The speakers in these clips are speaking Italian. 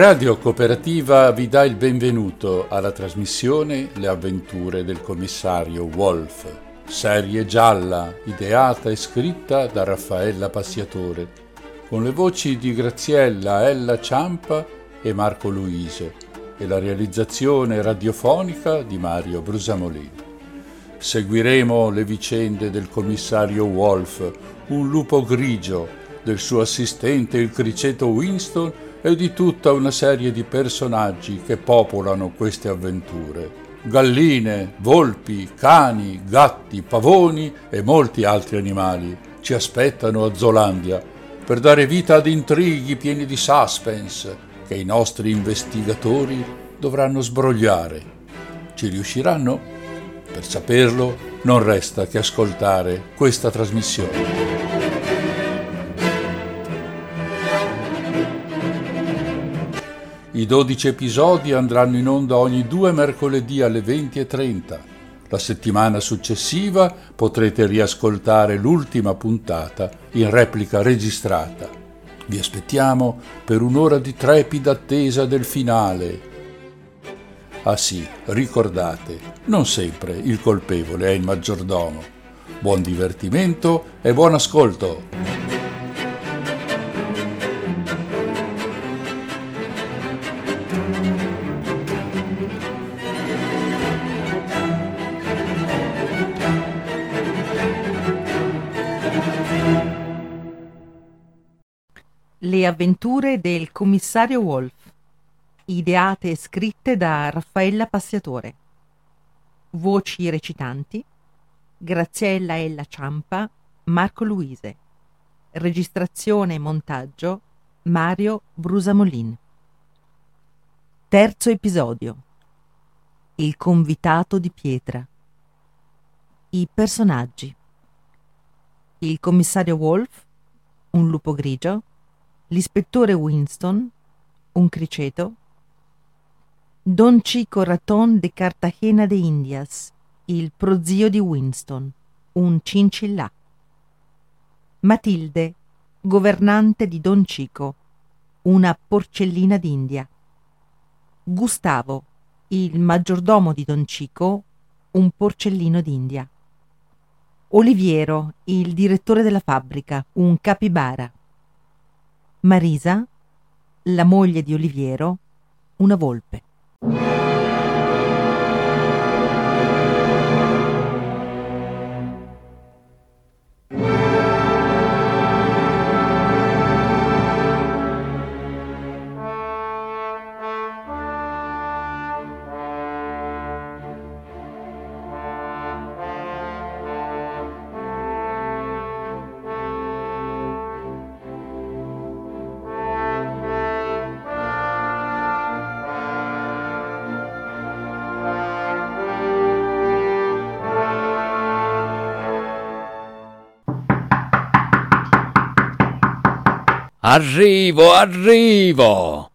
Radio Cooperativa vi dà il benvenuto alla trasmissione Le avventure del commissario Wolf, serie gialla ideata e scritta da Raffaella Passiatore, con le voci di Graziella Ella Ciampa e Marco Luise e la realizzazione radiofonica di Mario Brusamolini. Seguiremo le vicende del commissario Wolf, un lupo grigio, del suo assistente il criceto Winston e di tutta una serie di personaggi che popolano queste avventure. Galline, volpi, cani, gatti, pavoni e molti altri animali ci aspettano a Zolandia per dare vita ad intrighi pieni di suspense che i nostri investigatori dovranno sbrogliare. Ci riusciranno? Per saperlo non resta che ascoltare questa trasmissione. I 12 episodi andranno in onda ogni due mercoledì alle 20.30. La settimana successiva potrete riascoltare l'ultima puntata in replica registrata. Vi aspettiamo per un'ora di trepida attesa del finale. Ah sì, ricordate, non sempre il colpevole è il maggiordomo. Buon divertimento e buon ascolto! Avventure del commissario Wolf, ideate e scritte da Raffaella Passiatore. Voci recitanti Graziella Ella Ciampa, Marco Luise. Registrazione e montaggio Mario Brusamolin. Terzo episodio. Il convitato di pietra. I personaggi. Il commissario Wolf, un lupo grigio, l'ispettore Winston, un criceto, Don Chico Raton de Cartagena de Indias, il prozio di Winston, un cincillà. Matilde, governante di Don Chico, una porcellina d'India. Gustavo, il maggiordomo di Don Chico, un porcellino d'India. Oliviero, il direttore della fabbrica, un capibara. Marisa, la moglie di Oliviero, una volpe. Arrivo, arrivo!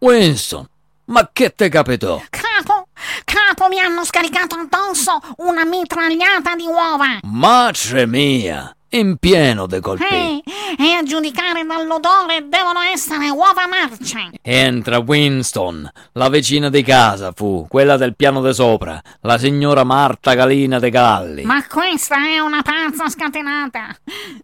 Winston, ma che te capitò? Capo, capo, mi hanno scaricato addosso una mitragliata di uova! Madre mia! in pieno de colpi. Ehi, e a giudicare dall'odore devono essere uova marce. Entra Winston, la vicina di casa fu, quella del piano di sopra, la signora Marta Galina de Galli. Ma questa è una pazza scatenata.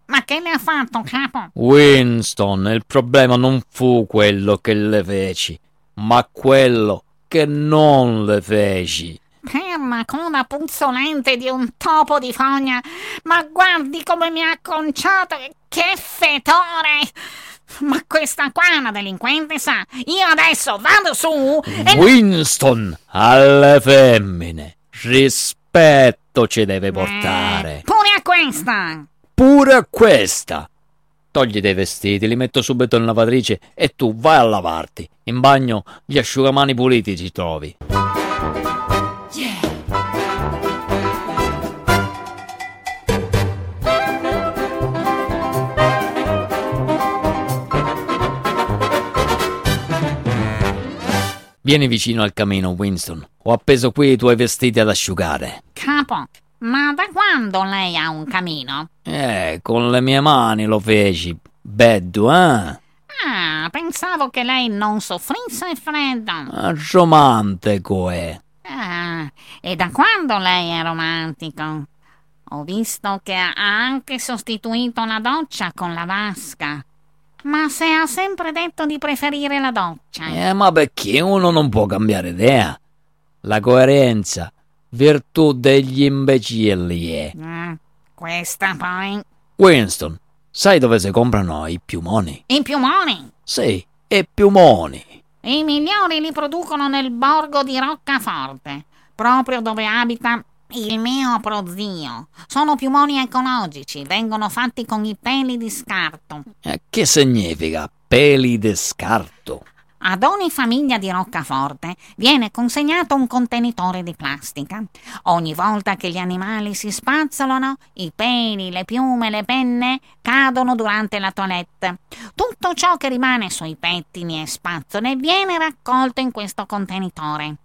Ma che le ha fatto, capo? Winston, il problema non fu quello che le feci, ma quello che non le feci. Per la coda puzzolente di un topo di fogna, ma guardi come mi ha conciato, che fetore! Ma questa qua è una delinquente, sa? Io adesso vado su e... Winston, alle femmine, rispetto ci deve portare. Eh, pure a questa! Pure a questa. Togli dei vestiti, li metto subito in lavatrice e tu vai a lavarti. In bagno gli asciugamani puliti ci trovi. Vieni vicino al camino, Winston. Ho appeso qui i tuoi vestiti ad asciugare. Capo, ma da quando lei ha un camino? Eh, con le mie mani lo feci. Beddu, eh? Ah, pensavo che lei non soffrisse il freddo. Ah, Romantico è. Ah, e da quando lei è romantico? Ho visto che ha anche sostituito la doccia con la vasca. Ma se ha sempre detto di preferire la doccia. Eh, ma perché uno non può cambiare idea? La coerenza, virtù degli imbecilli è. Ah, questa poi. Winston, sai dove si comprano i piumoni? I piumoni. Sì, i piumoni. I migliori li producono nel borgo di Roccaforte, proprio dove abita il mio prozio. Sono piumoni ecologici, vengono fatti con i peli di scarto. Eh, che significa peli di scarto? Ad ogni famiglia di roccaforte viene consegnato un contenitore di plastica. Ogni volta che gli animali si spazzolano, i peli, le piume, le penne cadono durante la toilette. Tutto ciò che rimane sui pettini e spazzole viene raccolto in questo contenitore.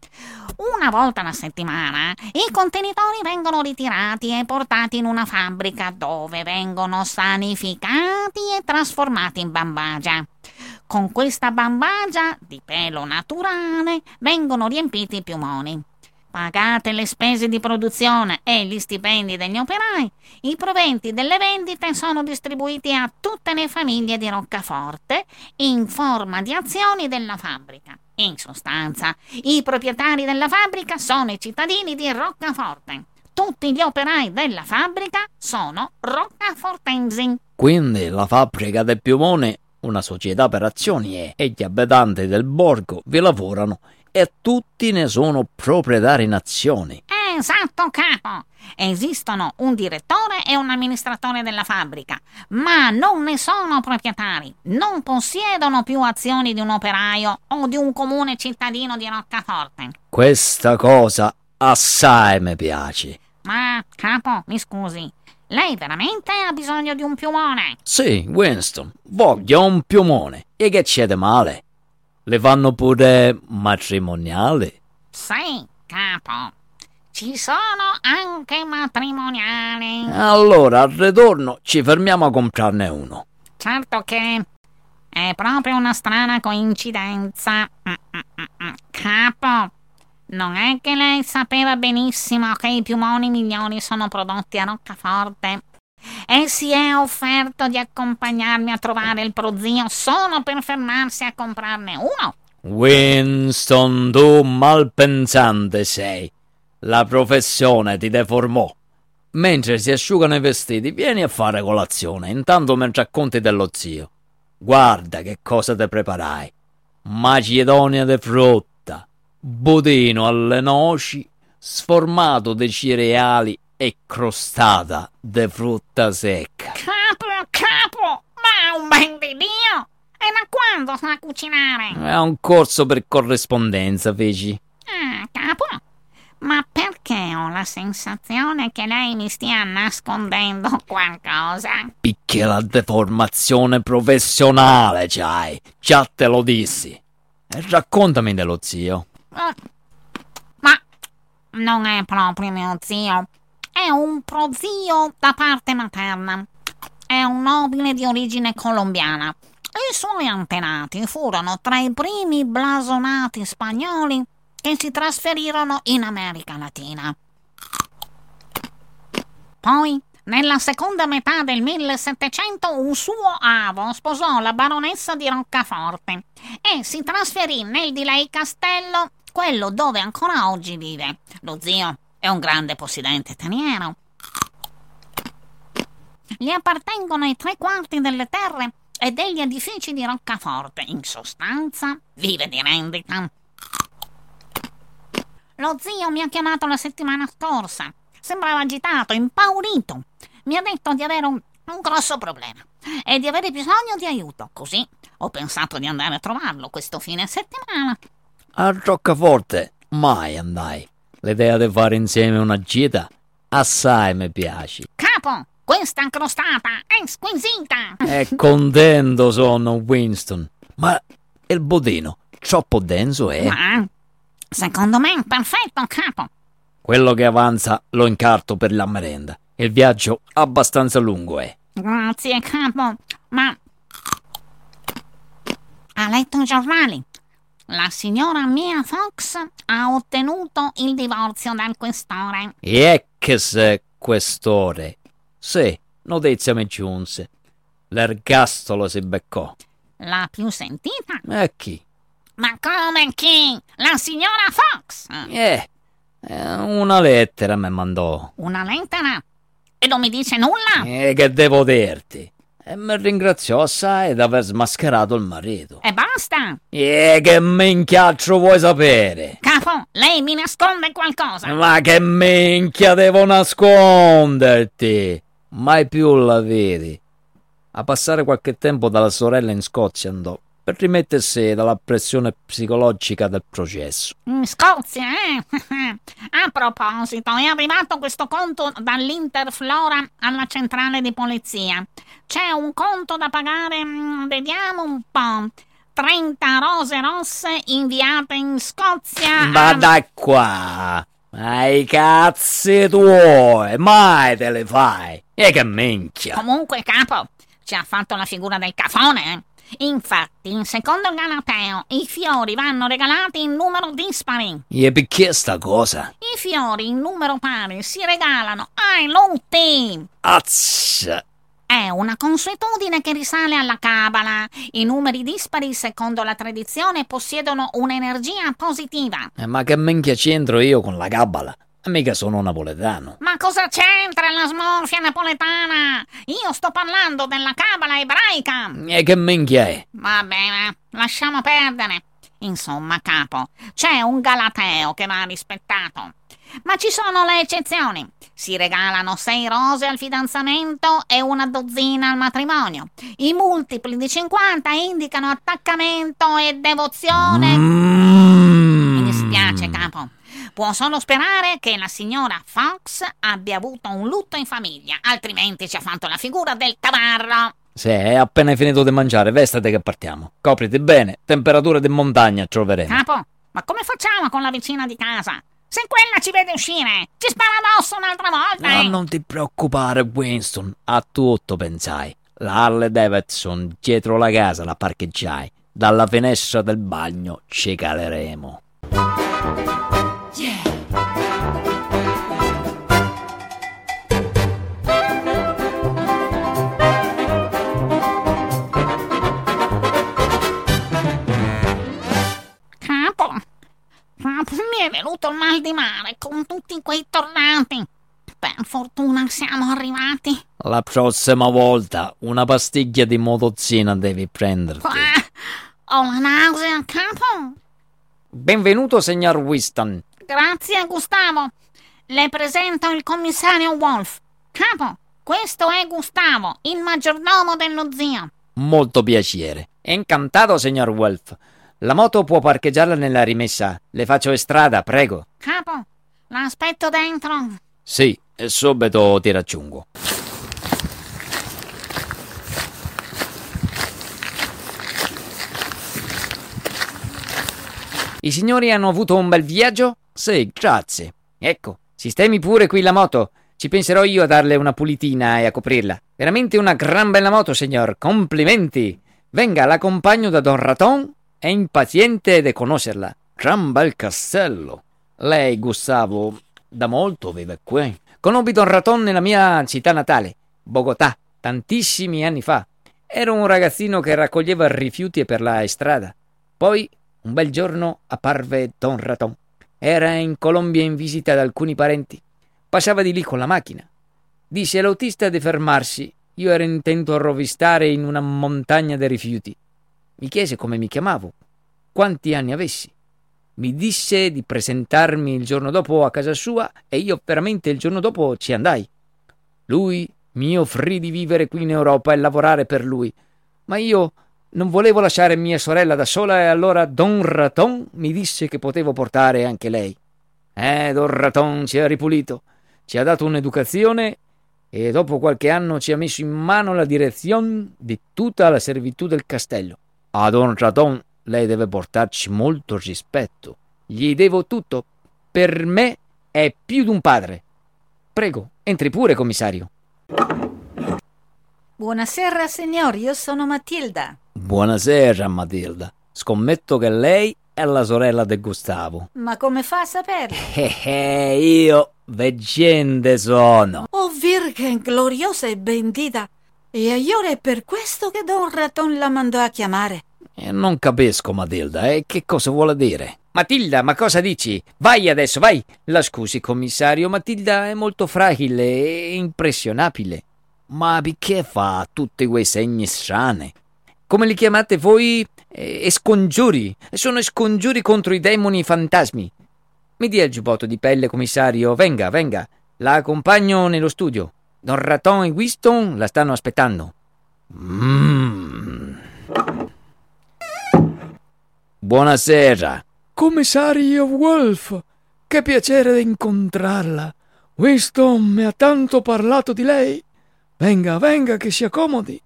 Una volta alla settimana i contenitori vengono ritirati e portati in una fabbrica dove vengono sanificati e trasformati in bambagia. Con questa bambagia di pelo naturale vengono riempiti i piumoni. Pagate le spese di produzione e gli stipendi degli operai, i proventi delle vendite sono distribuiti a tutte le famiglie di Roccaforte in forma di azioni della fabbrica. In sostanza, i proprietari della fabbrica sono i cittadini di Roccaforte. Tutti gli operai della fabbrica sono roccafortensi. Quindi la fabbrica del piumone, una società per azioni è, e gli abitanti del borgo vi lavorano e tutti ne sono proprietari in azioni. Esatto, capo. Esistono un direttore e un amministratore della fabbrica, ma non ne sono proprietari. Non possiedono più azioni di un operaio o di un comune cittadino di Roccaforte. Questa cosa assai mi piace. Ma, capo, mi scusi, lei veramente ha bisogno di un piumone? Sì, Winston, voglio un piumone. E che c'è di male? Le vanno pure matrimoniali? Sì, capo. Ci sono anche matrimoniali. Allora, al ritorno ci fermiamo a comprarne uno. Certo che è proprio una strana coincidenza. Mm, mm, mm. Capo, non è che lei sapeva benissimo che i piumoni migliori sono prodotti a Roccaforte e si è offerto di accompagnarmi a trovare il prozio solo per fermarsi a comprarne uno? Winston, tu malpensante sei. La professione ti deformò. Mentre si asciugano i vestiti, vieni a fare colazione. Intanto mi racconti dello zio. Guarda che cosa ti preparai. Macedonia di frutta, budino alle noci, sformato di cereali e crostata di frutta secca. Capo, capo, ma è un ben di Dio! E da quando sa cucinare? È un corso per corrispondenza, feci. Ah, capo, ma perché ho la sensazione che lei mi stia nascondendo qualcosa? Picchia la deformazione professionale, c'hai. Già te lo dissi. E raccontami dello zio. Ah, Ma non è proprio mio zio, è un prozio da parte materna. È un nobile di origine colombiana. I suoi antenati furono tra i primi blasonati spagnoli che si trasferirono in America Latina. Poi, nella seconda metà del 1700, un suo avo sposò la baronessa di Roccaforte e si trasferì nel di lei castello, quello dove ancora oggi vive. Lo zio è un grande possidente teniero. Gli appartengono i tre quarti delle terre e degli edifici di roccaforte. In sostanza, vive di rendita. Lo zio mi ha chiamato la settimana scorsa. Sembrava agitato, impaurito. Mi ha detto di avere un, un grosso problema e di avere bisogno di aiuto. Così ho pensato di andare a trovarlo questo fine settimana. A Roccaforte mai andai. L'idea di fare insieme una gita assai mi piace. Capo, questa crostata è squisita. E contento sono, Winston. Ma il bodino, troppo denso è? Ma secondo me è perfetto, capo. Quello che avanza lo incarto per la merenda. Il viaggio abbastanza lungo è. Grazie, capo. Ma ha letto i giornali? La signora Mia Fox ha ottenuto il divorzio dal questore. E che se questore. Sì, notizia mi giunse. L'ergastolo si beccò. La più sentita? E chi? Ma come chi? La signora Fox. Eh, eh, una lettera mi mandò. Una lettera? E non mi dice nulla? E che devo dirti? E mi ringraziò assai d'aver smascherato il marito. E basta. E che minchiaccio vuoi sapere? Capo, lei mi nasconde qualcosa. Ma che minchia devo nasconderti? Mai più la vedi. A passare qualche tempo dalla sorella in Scozia andò per rimettersi dalla pressione psicologica del processo. In Scozia, eh? A proposito, è arrivato questo conto dall'Interflora alla centrale di polizia. C'è un conto da pagare, mm, vediamo un po'. 30 rose rosse inviate in Scozia. Ma da qua! Ma i cazzi tuoi! Mai te le fai! E che minchia! Comunque, capo, ci ha fatto la figura del cafone, eh? Infatti, secondo Galateo, i fiori vanno regalati in numero dispari. E perché sta cosa? I fiori in numero pari si regalano ai lutti. Azza! È una consuetudine che risale alla Cabala. I numeri dispari, secondo la tradizione, possiedono un'energia positiva. Eh, ma che minchia c'entro io con la cabala? Mica sono napoletano. Ma cosa c'entra la smorfia napoletana? Io sto parlando della cabala ebraica. E che minchia è? Va bene, lasciamo perdere. Insomma, capo, c'è un galateo che va rispettato. Ma ci sono le eccezioni. Si regalano sei rose al fidanzamento e una dozzina al matrimonio. I multipli di 50 indicano attaccamento e devozione. Mm. Mi dispiace, capo. Può solo sperare che la signora Fox abbia avuto un lutto in famiglia, altrimenti ci ha fatto la figura del tavarro. Se è appena finito di mangiare, vestate che partiamo. Copriti bene, temperature di montagna troveremo. Capo, ma come facciamo con la vicina di casa? Se quella ci vede uscire, ci spara addosso un'altra volta. No, eh? non ti preoccupare, Winston. A tutto pensai. La Harley Davidson dietro la casa la parcheggiai. Dalla finestra del bagno ci caleremo. Capo, capo, mi è venuto il mal di mare con tutti quei tornati. Per fortuna siamo arrivati. La prossima volta una pastiglia di motozzina devi prenderti. Ah, ho la nausea, capo. Benvenuto, signor Winston. Grazie, Gustavo. Le presento il commissario Wolf. Capo, questo è Gustavo, il maggiordomo dello zio. Molto piacere. Incantato, signor Wolf. La moto può parcheggiarla nella rimessa. Le faccio strada, prego. Capo, l'aspetto dentro. Sì, e subito ti raggiungo. I signori hanno avuto un bel viaggio? Sì, grazie. Ecco, sistemi pure qui la moto. Ci penserò io a darle una pulitina e a coprirla. Veramente una gran bella moto, signor. Complimenti. Venga, l'accompagno da Don Raton. È impaziente di conoscerla. Gran bel castello. Lei, Gustavo, da molto vive qui. Conobbi Don Raton nella mia città natale, Bogotà, tantissimi anni fa. Ero un ragazzino che raccoglieva rifiuti per la strada. Poi, un bel giorno, apparve Don Raton. Era in Colombia in visita ad alcuni parenti. Passava di lì con la macchina. Disse all'autista di fermarsi. Io ero intento a rovistare in una montagna di rifiuti. Mi chiese come mi chiamavo, quanti anni avessi. Mi disse di presentarmi il giorno dopo a casa sua e io veramente il giorno dopo ci andai. Lui mi offrì di vivere qui in Europa e lavorare per lui, ma io non volevo lasciare mia sorella da sola e allora Don Raton mi disse che potevo portare anche lei. Eh, Don Raton ci ha ripulito, ci ha dato un'educazione e dopo qualche anno ci ha messo in mano la direzione di tutta la servitù del castello. A Don Raton lei deve portarci molto rispetto. Gli devo tutto. Per me è più di un padre. Prego, entri pure, commissario. Buonasera, signor, io sono Matilda. Buonasera, Matilda. Scommetto che lei è la sorella di Gustavo. Ma come fa a saperlo? Eh, eh, io veggente sono. Oh, Virgen gloriosa e bendita! E allora è per questo che Don Raton la mandò a chiamare. Eh, non capisco, Matilda, e che cosa vuole dire? Matilda, ma cosa dici? Vai adesso, vai! La scusi, commissario, Matilda è molto fragile e impressionabile. Ma perché fa tutti quei segni strani? Come li chiamate voi? Eh, scongiuri. Sono scongiuri contro i demoni fantasmi. Mi dia il giubbotto di pelle, commissario. Venga, venga. La accompagno nello studio. Don Raton e Winston la stanno aspettando. Mmm. Buonasera. Commissario Wolf, che piacere di incontrarla. Winston mi ha tanto parlato di lei. Venga, venga, che si accomodi.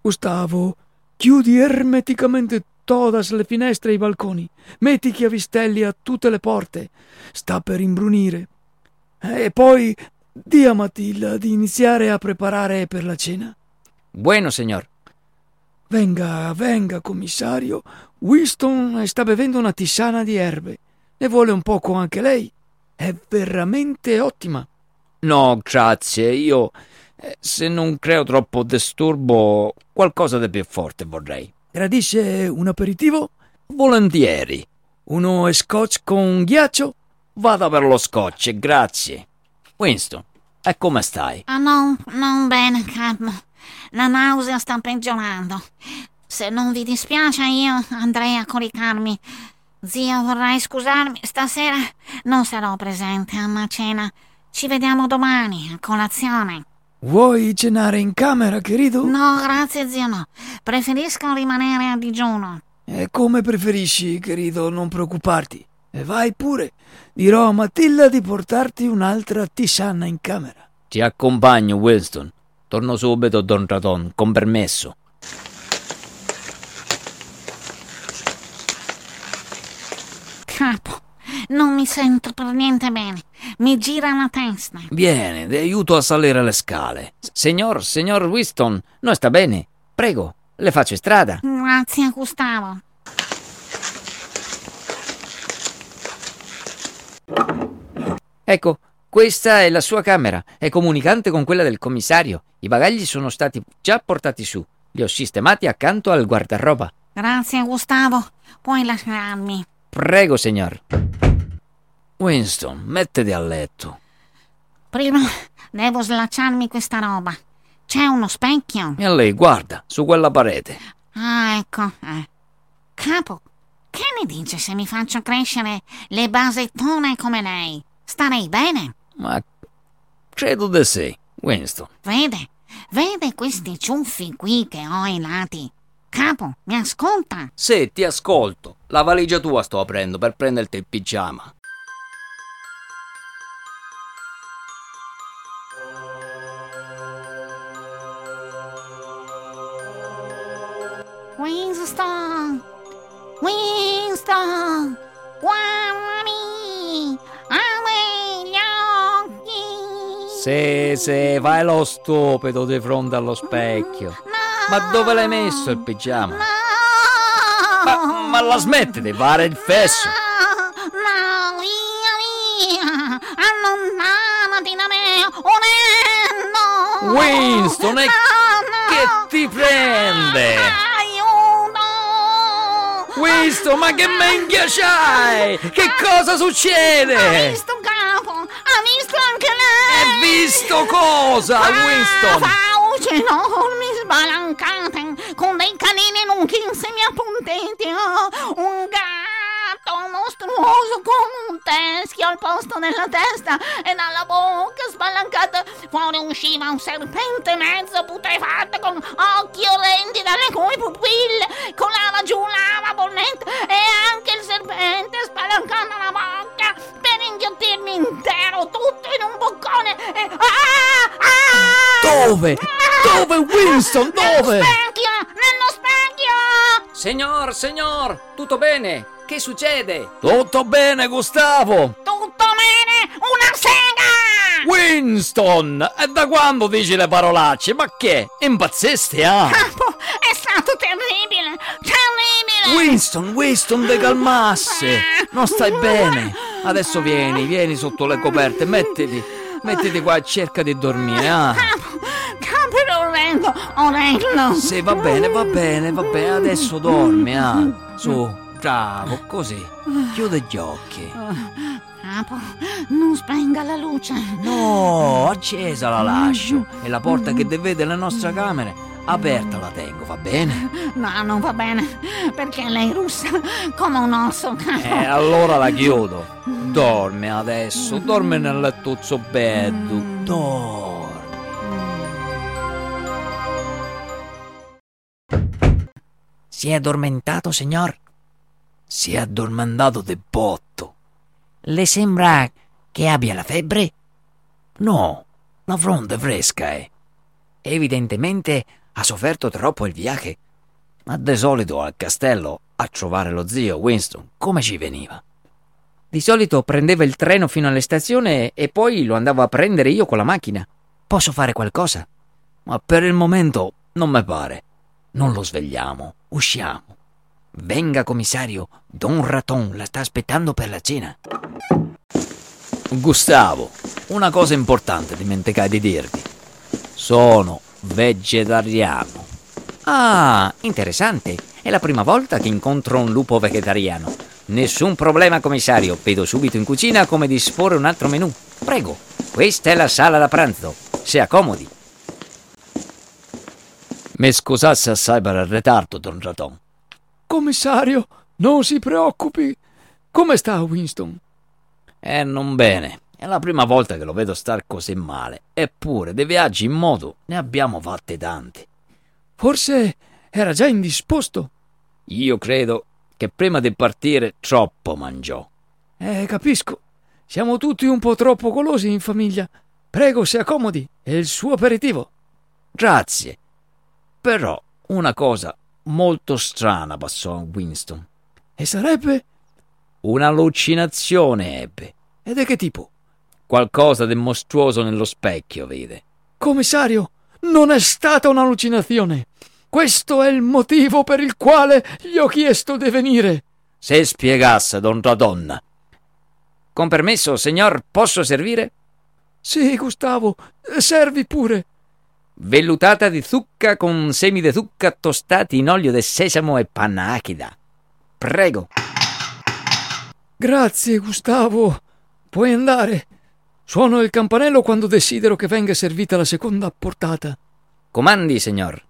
Gustavo, chiudi ermeticamente todas le finestre e i balconi. Metti chiavistelli a tutte le porte. Sta per imbrunire. E poi di a Matilda di iniziare a preparare per la cena. Bueno, signor. Venga, venga, commissario. Winston sta bevendo una tisana di erbe. Ne vuole un poco anche lei. È veramente ottima. No, grazie. Io, se non creo troppo disturbo, qualcosa di più forte vorrei. Gradisce un aperitivo? Volentieri. Uno scotch con ghiaccio? Vada per lo scotch, grazie. Winston, e come stai? Ah, non, non bene, capo. La nausea sta peggiorando. Se non vi dispiace, io andrei a coricarmi. Zio, vorrei scusarmi. Stasera non sarò presente alla cena. Ci vediamo domani a colazione. Vuoi cenare in camera, querido? No, grazie, zio, no. Preferisco rimanere a digiuno. E come preferisci, querido, non preoccuparti. E vai pure. Dirò a Matilda di portarti un'altra tisana in camera. Ti accompagno, Winston. Torno subito, Don Raton, con permesso. Capo, non mi sento per niente bene. Mi gira la testa. Viene, ti aiuto a salire le scale. Signor, signor Winston, non sta bene? Prego, le faccio strada. Grazie, Gustavo. Ecco, questa è la sua camera, è comunicante con quella del commissario. I bagagli sono stati già portati su. Li ho sistemati accanto al guardaroba. Grazie, Gustavo. Puoi lasciarmi. Prego, signor. Winston, mettiti a letto. Prima devo slacciarmi questa roba. C'è uno specchio. E a lei, guarda, su quella parete. Ah, ecco. Eh. Capo, che ne dice se mi faccio crescere le basettone come lei? Starei bene. Ma credo di sì, Winston. Vede, vede questi ciuffi qui che ho ai lati. Capo, mi ascolta? Sì, ti ascolto. La valigia tua sto aprendo per prenderti il pigiama. Sì, sì, fai lo stupido di fronte allo specchio. No! Ma dove l'hai messo il pigiama? No! Ma, ma la smetti di fare il fesso? No, via, via! Allontanati da me, orrendo! Winston, e No, che ti prende? Aiuto! Winston, ma che menghia c'hai? Che cosa succede? Ha visto cosa, Ah, Winston? Fa luci enormi spalancate con dei canini lunghissimi appuntiti, oh, un gatto mostruoso con un teschio al posto della testa e dalla bocca spalancata fuori usciva un serpente mezzo putrefatto con occhi orrendi dalle cui pupille colava giù lava bollente e anche il serpente spalancando la bocca per inghiottirmi intero tutto in un boccone e... Ah! Ah! Dove? Dove, Winston? Nello Dove? specchio! Nello specchio! Signor, signor, tutto bene? Che succede? Tutto bene, Gustavo? Tutto bene! Una sega! Winston! E da quando dici le parolacce? Ma che? Impazzesti, ah? Capo, è stato terribile! Terribile! Winston, Winston, de calmasse! Non stai bene! Adesso vieni, vieni sotto le coperte, mettiti, mettiti qua e cerca di dormire, ah? Capo, capo, è orrendo, orrendo! Sì, va bene, va bene, va bene, adesso dormi, ah? Su, bravo, così. Chiude gli occhi. Capo, non spenga la luce! No, accesa la lascio. E la porta che vede la nostra camera, aperta la tengo, va bene? No, non va bene, perché lei russa come un osso, capo! E allora la chiudo. Dormi adesso, dormi nel lettuzzo bello. Dormi. Si è addormentato, signor? Si è addormentato di botto. Le sembra che abbia la febbre? No, la fronte fresca è. Evidentemente ha sofferto troppo il viaggio. Ma di solito al castello a trovare lo zio Winston come ci veniva? Di solito prendeva il treno fino alla stazione e poi lo andavo a prendere io con la macchina. Posso fare qualcosa? Ma per il momento non mi pare. Non lo svegliamo, usciamo. Venga, commissario, Don Raton la sta aspettando per la cena. Gustavo, una cosa importante dimenticai di dirti. Sono vegetariano. Ah, interessante. È la prima volta che incontro un lupo vegetariano. Nessun problema, commissario. Vedo subito in cucina come disporre un altro menù. Prego, questa è la sala da pranzo. Si accomodi. Mi scusasse assai per il ritardo, Don Raton. Commissario, non si preoccupi. Come sta Winston? Eh, non bene. È la prima volta che lo vedo star così male. Eppure, dei viaggi in moto ne abbiamo fatti tanti. Forse era già indisposto. Io credo che prima di partire troppo mangiò. Eh, capisco. Siamo tutti un po' troppo golosi in famiglia. Prego, si accomodi. È il suo aperitivo. Grazie. Però una cosa molto strana passò a Winston. E sarebbe? Un'allucinazione ebbe. E di che tipo? Qualcosa di mostruoso nello specchio, vede. Commissario, non è stata un'allucinazione. Questo è il motivo per il quale gli ho chiesto di venire. Se spiegasse, don Radonna. Con permesso, signor, posso servire? Sì, Gustavo, servi pure. Vellutata di zucca con semi di zucca tostati in olio di sesamo e panna achida. Prego. Grazie, Gustavo. Puoi andare. Suono il campanello quando desidero che venga servita la seconda portata. Comandi, signor.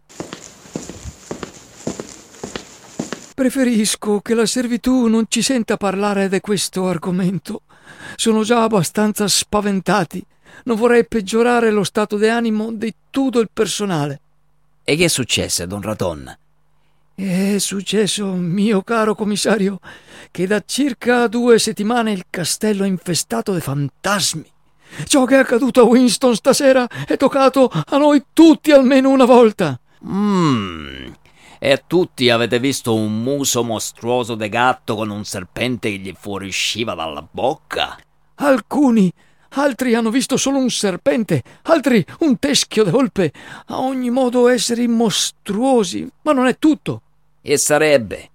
Preferisco che la servitù non ci senta parlare di questo argomento. Sono già abbastanza spaventati. Non vorrei peggiorare lo stato di animo di tutto il personale. E che è successo, don Raton? È successo, mio caro commissario, che da circa due settimane il castello è infestato di fantasmi. Ciò che è accaduto a Winston stasera è toccato a noi tutti almeno una volta. Mmm. E tutti avete visto un muso mostruoso di gatto con un serpente che gli fuoriusciva dalla bocca? Alcuni, altri hanno visto solo un serpente, altri un teschio di volpe. A ogni modo esseri mostruosi, ma non è tutto. E sarebbe?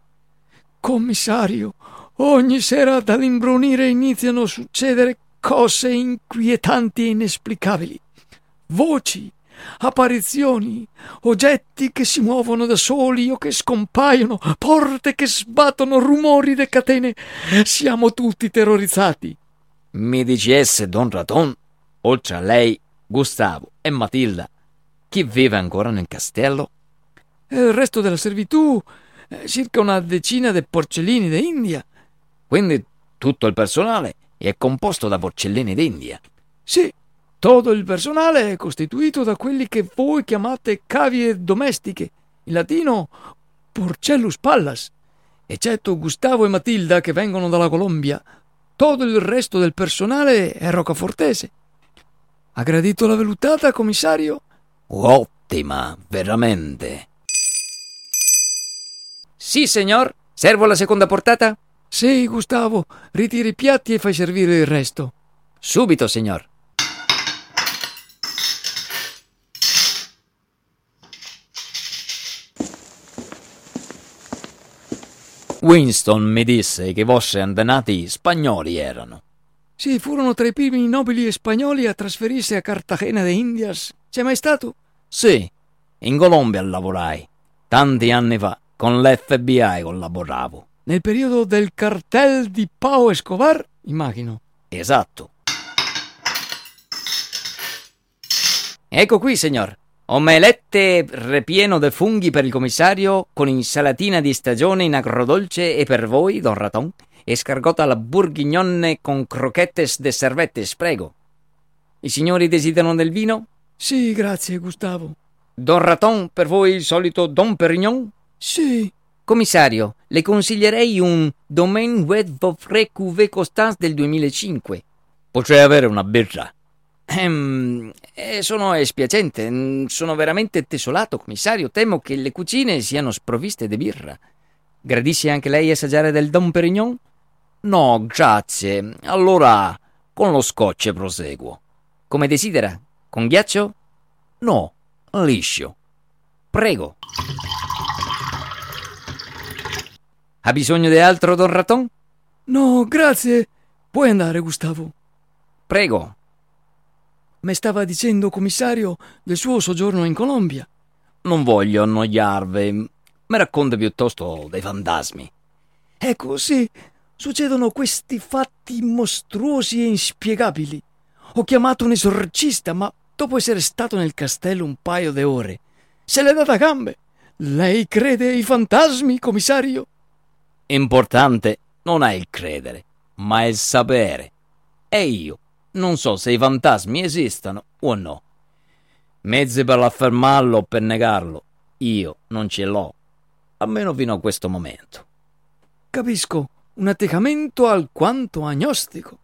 Commissario, ogni sera dall'imbrunire iniziano a succedere cose inquietanti e inesplicabili. Voci, apparizioni, oggetti che si muovono da soli o che scompaiono, porte che sbattono, rumori di catene. Siamo tutti terrorizzati. Mi dicesse Don Raton, oltre a lei, Gustavo e Matilda, Chi vive ancora nel castello? E il resto della servitù, eh, circa una decina di porcellini d'India. Quindi tutto il personale è composto da porcellini d'India. Sì, tutto il personale è costituito da quelli che voi chiamate cavie domestiche, in latino porcellus pallas, eccetto Gustavo e Matilda che vengono dalla Colombia. Tutto il resto del personale è roccafortese. Ha gradito la velutata, commissario? Ottima, veramente. Sì, signor. Servo la seconda portata? Sì, Gustavo, ritiri i piatti e fai servire il resto. Subito, signor. Winston mi disse che i vostri antenati spagnoli erano. Sì, furono tra i primi nobili spagnoli a trasferirsi a Cartagena de Indias. C'è mai stato? Sì, in Colombia lavorai. Tanti anni fa, con l'FBI collaboravo. Nel periodo del cartel di Pao Escobar, immagino. Esatto. Ecco qui, signor. Omelette ripieno di funghi per il commissario con insalatina di stagione in agrodolce e per voi, don Raton, escargot alla bourguignonne con croquettes de servettes, prego. I signori desiderano del vino? Sì, grazie, Gustavo. Don Raton, per voi il solito Don Perignon? Sì. Commissario, le consiglierei un Domaine Wet Vaufray Cuvée Constance del 2005. Potrei avere una birra. Ehm, eh, sono espiacente, mm, sono veramente desolato, commissario. Temo che le cucine siano sprovviste di birra. Gradisce anche lei assaggiare del Dom Perignon? No, grazie. Allora, con lo scotch proseguo. Come desidera? Con ghiaccio? No, liscio. Prego. Ha bisogno di altro, don Raton? No, grazie. Puoi andare, Gustavo. Prego. Mi stava dicendo, commissario, del suo soggiorno in Colombia. Non voglio annoiarvi. Mi racconta piuttosto dei fantasmi. Ecco, sì, succedono questi fatti mostruosi e inspiegabili. Ho chiamato un esorcista, ma dopo essere stato nel castello un paio di ore, se l'è data a gambe. Lei crede ai fantasmi, commissario? Importante non è il credere, ma il sapere. E io non so se i fantasmi esistano o no. Mezzi per affermarlo o per negarlo, io non ce l'ho, almeno fino a questo momento. Capisco, un atteggiamento alquanto agnostico.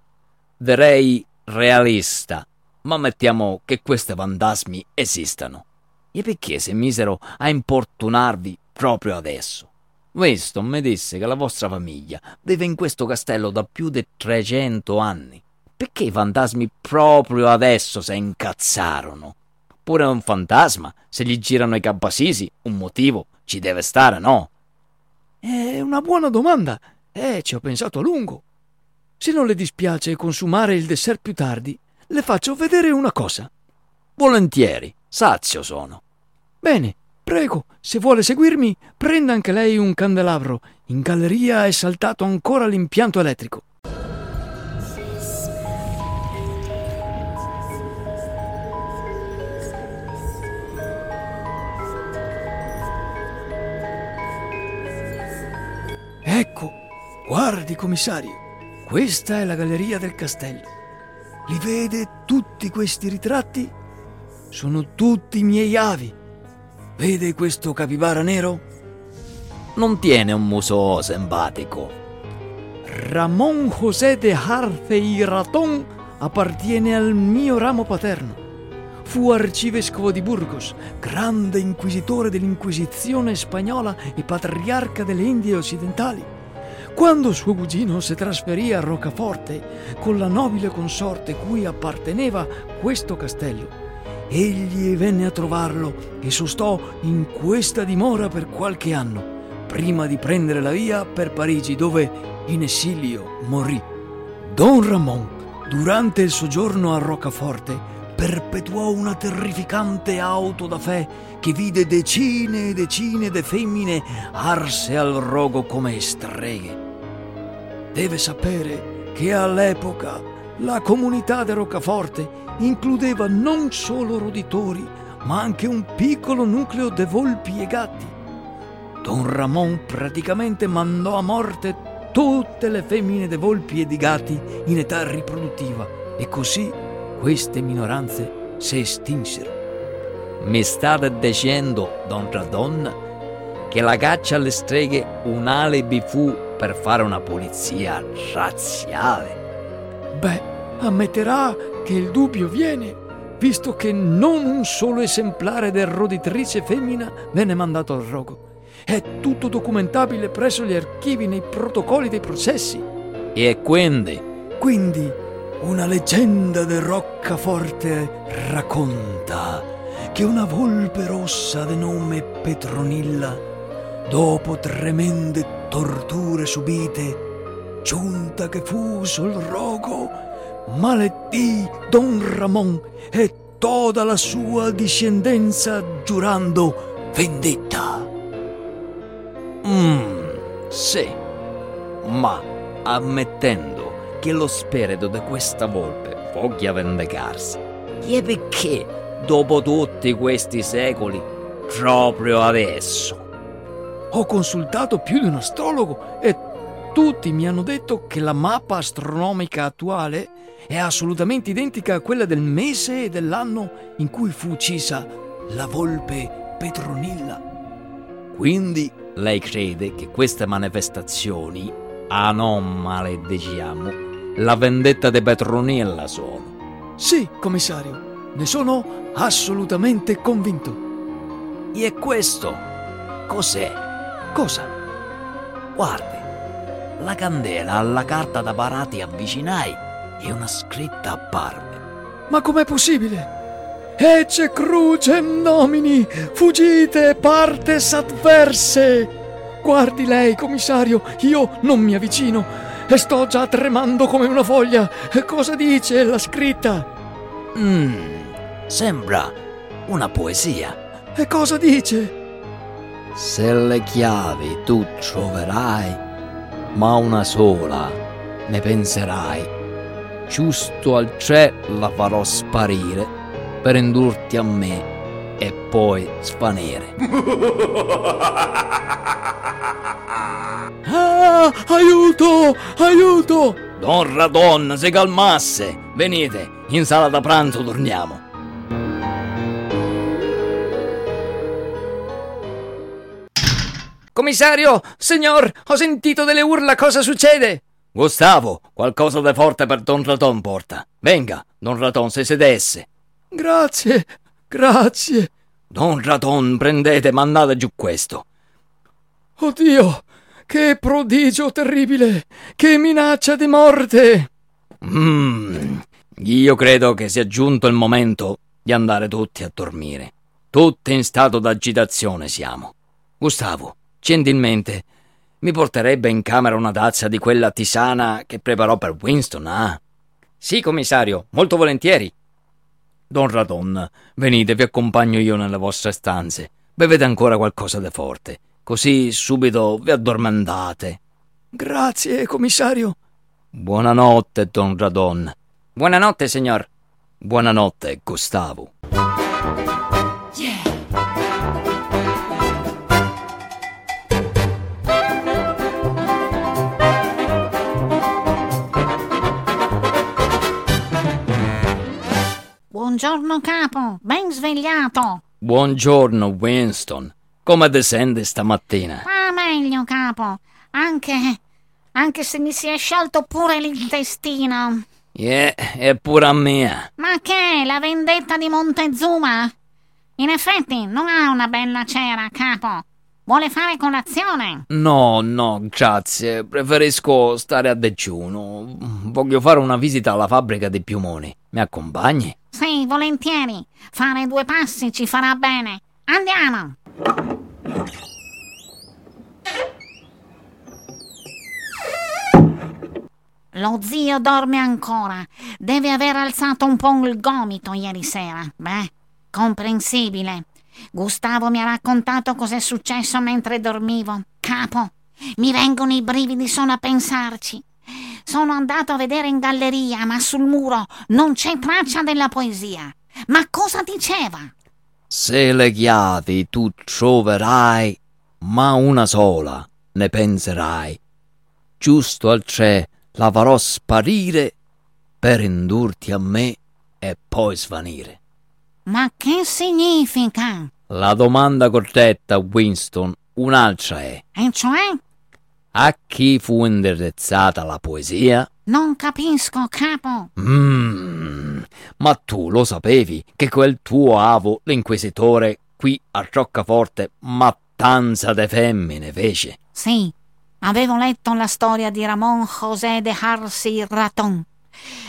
Direi realista, ma mettiamo che questi fantasmi esistano. E perché si misero a importunarvi proprio adesso? Winston mi disse che la vostra famiglia vive in questo castello da più di 300 anni. Perché i fantasmi proprio adesso si incazzarono? Pure un fantasma, se gli girano i cappasisi, un motivo ci deve stare, no? È una buona domanda. Eh, ci ho pensato a lungo. Se non le dispiace consumare il dessert più tardi, le faccio vedere una cosa. Volentieri, sazio sono. Bene, prego, se vuole seguirmi, prenda anche lei un candelabro. In galleria è saltato ancora l'impianto elettrico. Ecco, guardi, commissario, questa è la galleria del castello. Li vede tutti questi ritratti? Sono tutti miei avi. Vede questo capibara nero? Non tiene un muso simpatico. Ramón José de Arce y Ratón appartiene al mio ramo paterno. Fu arcivescovo di Burgos, grande inquisitore dell'Inquisizione spagnola e patriarca delle Indie occidentali. Quando suo cugino si trasferì a Roccaforte con la nobile consorte cui apparteneva questo castello, egli venne a trovarlo e sostò in questa dimora per qualche anno, prima di prendere la via per Parigi, dove in esilio morì. Don Ramon, durante il soggiorno a Roccaforte, perpetuò una terrificante auto da fè che vide decine e decine di femmine arse al rogo come streghe. Deve sapere che all'epoca la comunità di Roccaforte includeva non solo roditori, ma anche un piccolo nucleo di volpi e gatti. Don Ramon praticamente mandò a morte tutte le femmine di volpi e di gatti in età riproduttiva e così queste minoranze si estinsero. Mi state dicendo, don Radon, che la caccia alle streghe un alibi fu per fare una pulizia razziale? Beh, ammetterà che il dubbio viene, visto che non un solo esemplare del roditrice femmina venne mandato al rogo. È tutto documentabile presso gli archivi nei protocolli dei processi. E quindi? Quindi una leggenda di Roccaforte racconta che una volpe rossa di nome Petronilla, dopo tremende torture subite, giunta che fu sul rogo, maleddì Don Ramon e tutta la sua discendenza giurando vendetta. Mmm, sì, ma ammettendo che lo spirito di questa volpe voglia vendicarsi, e perché dopo tutti questi secoli, proprio adesso? Ho consultato più di un astrologo e tutti mi hanno detto che la mappa astronomica attuale è assolutamente identica a quella del mese e dell'anno in cui fu uccisa la volpe Petronilla. Quindi lei crede che queste manifestazioni anomale, diciamo, la vendetta di Petronilla sono? Sì, commissario, ne sono assolutamente convinto. E questo cos'è? Cosa? Guardi, la candela alla carta da parati avvicinai e una scritta apparve. Ma com'è possibile? Ecce crucem nomini, fugite partes adverse. Guardi lei, commissario, io non mi avvicino e sto già tremando come una foglia. Cosa dice la scritta? Mmm, sembra una poesia. E cosa dice? Se le chiavi tu troverai, ma una sola ne penserai. Giusto al tre la farò sparire per indurti a me e poi svanire. Ah, aiuto! Aiuto! Don Radon, se calmasse! Venite, in sala da pranzo torniamo. Commissario, signor, ho sentito delle urla, cosa succede? Gustavo, qualcosa di forte per Don Radon porta. Venga, Don Radon, se sedesse. Grazie, grazie. Don Radon, prendete, mandate giù questo. Oddio, che prodigio terribile! Che minaccia di morte! Mmm, io credo che sia giunto il momento di andare tutti a dormire. Tutti in stato d'agitazione siamo. Gustavo, gentilmente, mi porterebbe in camera una tazza di quella tisana che preparò per Winston, ah? Sì, commissario, molto volentieri. Don Radon, venite, vi accompagno io nelle vostre stanze. Bevete ancora qualcosa di forte, così subito vi addormentate. Grazie, commissario. Buonanotte, Don Radon. Buonanotte, signor. Buonanotte, Gustavo. Buongiorno capo, ben svegliato. Buongiorno, Winston. Come ti senti stamattina? Ah, meglio capo, anche... anche se mi si è sciolto pure l'intestino. Yeah, è pure a mia. Ma che, la vendetta di Montezuma? In effetti, non ha una bella cera, capo. Vuole fare colazione? No, no, grazie. Preferisco stare a digiuno. Voglio fare una visita alla fabbrica di piumoni. Mi accompagni? Sì, volentieri. Fare due passi ci farà bene. Andiamo. Lo zio dorme ancora. Deve aver alzato un po' il gomito ieri sera. Beh, comprensibile. Gustavo mi ha raccontato cos'è successo mentre dormivo. Capo, mi vengono i brividi solo a pensarci. Sono andato a vedere in galleria, ma sul muro non c'è traccia della poesia. Ma cosa diceva? Se le chiavi tu troverai, ma una sola ne penserai. Giusto al tre la farò sparire per indurti a me e poi svanire. Ma che significa? La domanda corretta, Winston, un'altra è: E cioè? A chi fu indirizzata la poesia? Non capisco, capo. Mmm, ma tu lo sapevi che quel tuo avo, l'inquisitore, qui a Roccaforte, mattanza de femmine fece? Sì, avevo letto la storia di Ramon José de Harsi Raton.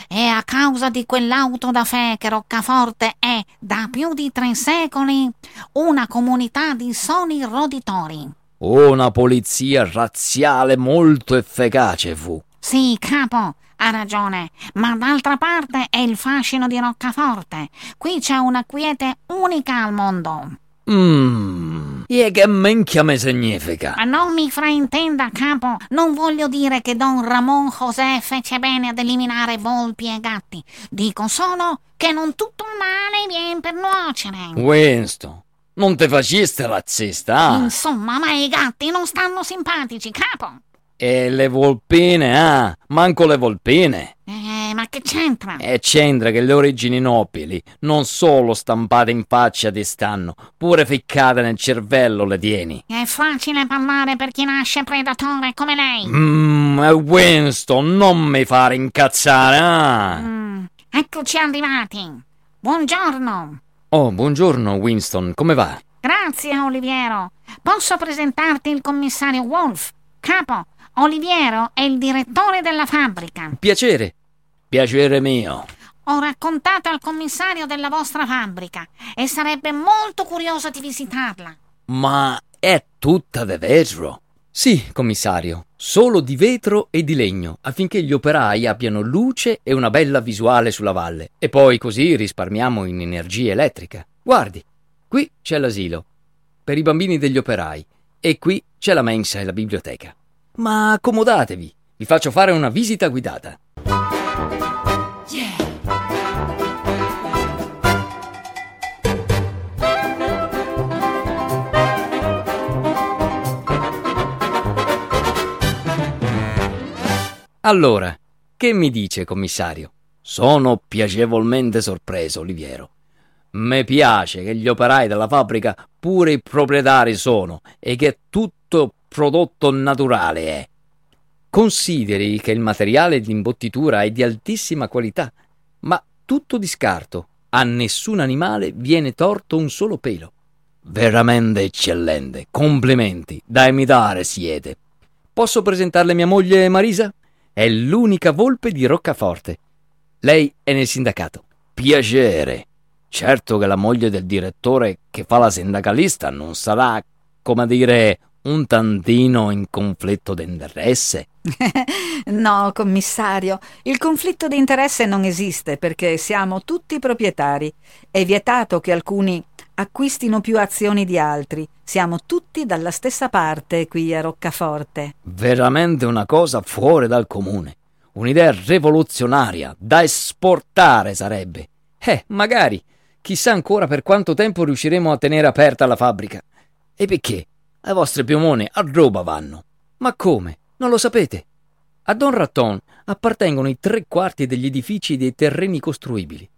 E a causa di quell'auto da fè che Roccaforte è, da più di tre secoli, una comunità di soli roditori. Una polizia razziale molto efficace fu. Sì, capo, ha ragione, ma d'altra parte è il fascino di Roccaforte. Qui c'è una quiete unica al mondo. Mmm, e che minchia me significa? Ma non mi fraintenda, capo, non voglio dire che Don Ramon José fece bene ad eliminare volpi e gatti. Dico solo che non tutto il male viene per nuocere. Winston, non te faciste razzista, ah? Insomma, ma i gatti non stanno simpatici, capo. E le volpine, ah? Manco le volpine. Eh, ma che c'entra? E c'entra che le origini nobili non solo stampate in faccia ti stanno, pure ficcate nel cervello le tieni. È facile parlare per chi nasce predatore come lei. Mmm, Winston, non mi fare incazzare, ah? Mm, eccoci arrivati. Buongiorno. Oh, buongiorno, Winston, come va? Grazie, Oliviero. Posso presentarti il commissario Wolf? Capo, Oliviero è il direttore della fabbrica. Piacere. Piacere mio. Ho raccontato al commissario della vostra fabbrica e sarebbe molto curioso di visitarla. Ma è tutta de vetro? Sì, commissario, solo di vetro e di legno, affinché gli operai abbiano luce e una bella visuale sulla valle. E poi così risparmiamo in energia elettrica. Guardi, qui c'è l'asilo per i bambini degli operai e qui c'è la mensa e la biblioteca. Ma accomodatevi, vi faccio fare una visita guidata. Allora, che mi dice, commissario? Sono piacevolmente sorpreso, Oliviero. Me piace che gli operai della fabbrica pure i proprietari sono e che tutto prodotto naturale è. Consideri che il materiale di imbottitura è di altissima qualità, ma tutto di scarto. A nessun animale viene torto un solo pelo. Veramente eccellente. Complimenti. Da imitare siete. Posso presentarle mia moglie Marisa? È l'unica volpe di Roccaforte. Lei è nel sindacato. Piacere. Certo che la moglie del direttore che fa la sindacalista non sarà, come dire, un tantino in conflitto d'interesse. no, commissario, il conflitto di interesse non esiste perché siamo tutti proprietari. È vietato che alcuni acquistino più azioni di altri. Siamo tutti dalla stessa parte qui a Roccaforte. Veramente una cosa fuori dal comune. Un'idea rivoluzionaria da esportare sarebbe. Eh, magari. Chissà ancora per quanto tempo riusciremo a tenere aperta la fabbrica. E perché? Le vostre piumone a roba vanno. Ma come? Non lo sapete? A Don Raton appartengono i tre quarti degli edifici e dei terreni costruibili.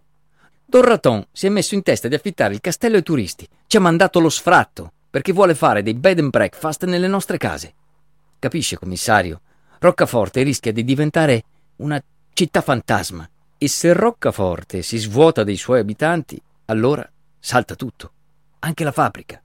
Don Raton si è messo in testa di affittare il castello ai turisti. Ci ha mandato lo sfratto perché vuole fare dei bed and breakfast nelle nostre case. Capisce, commissario? Roccaforte rischia di diventare una città fantasma. E se Roccaforte si svuota dei suoi abitanti, allora salta tutto, anche la fabbrica.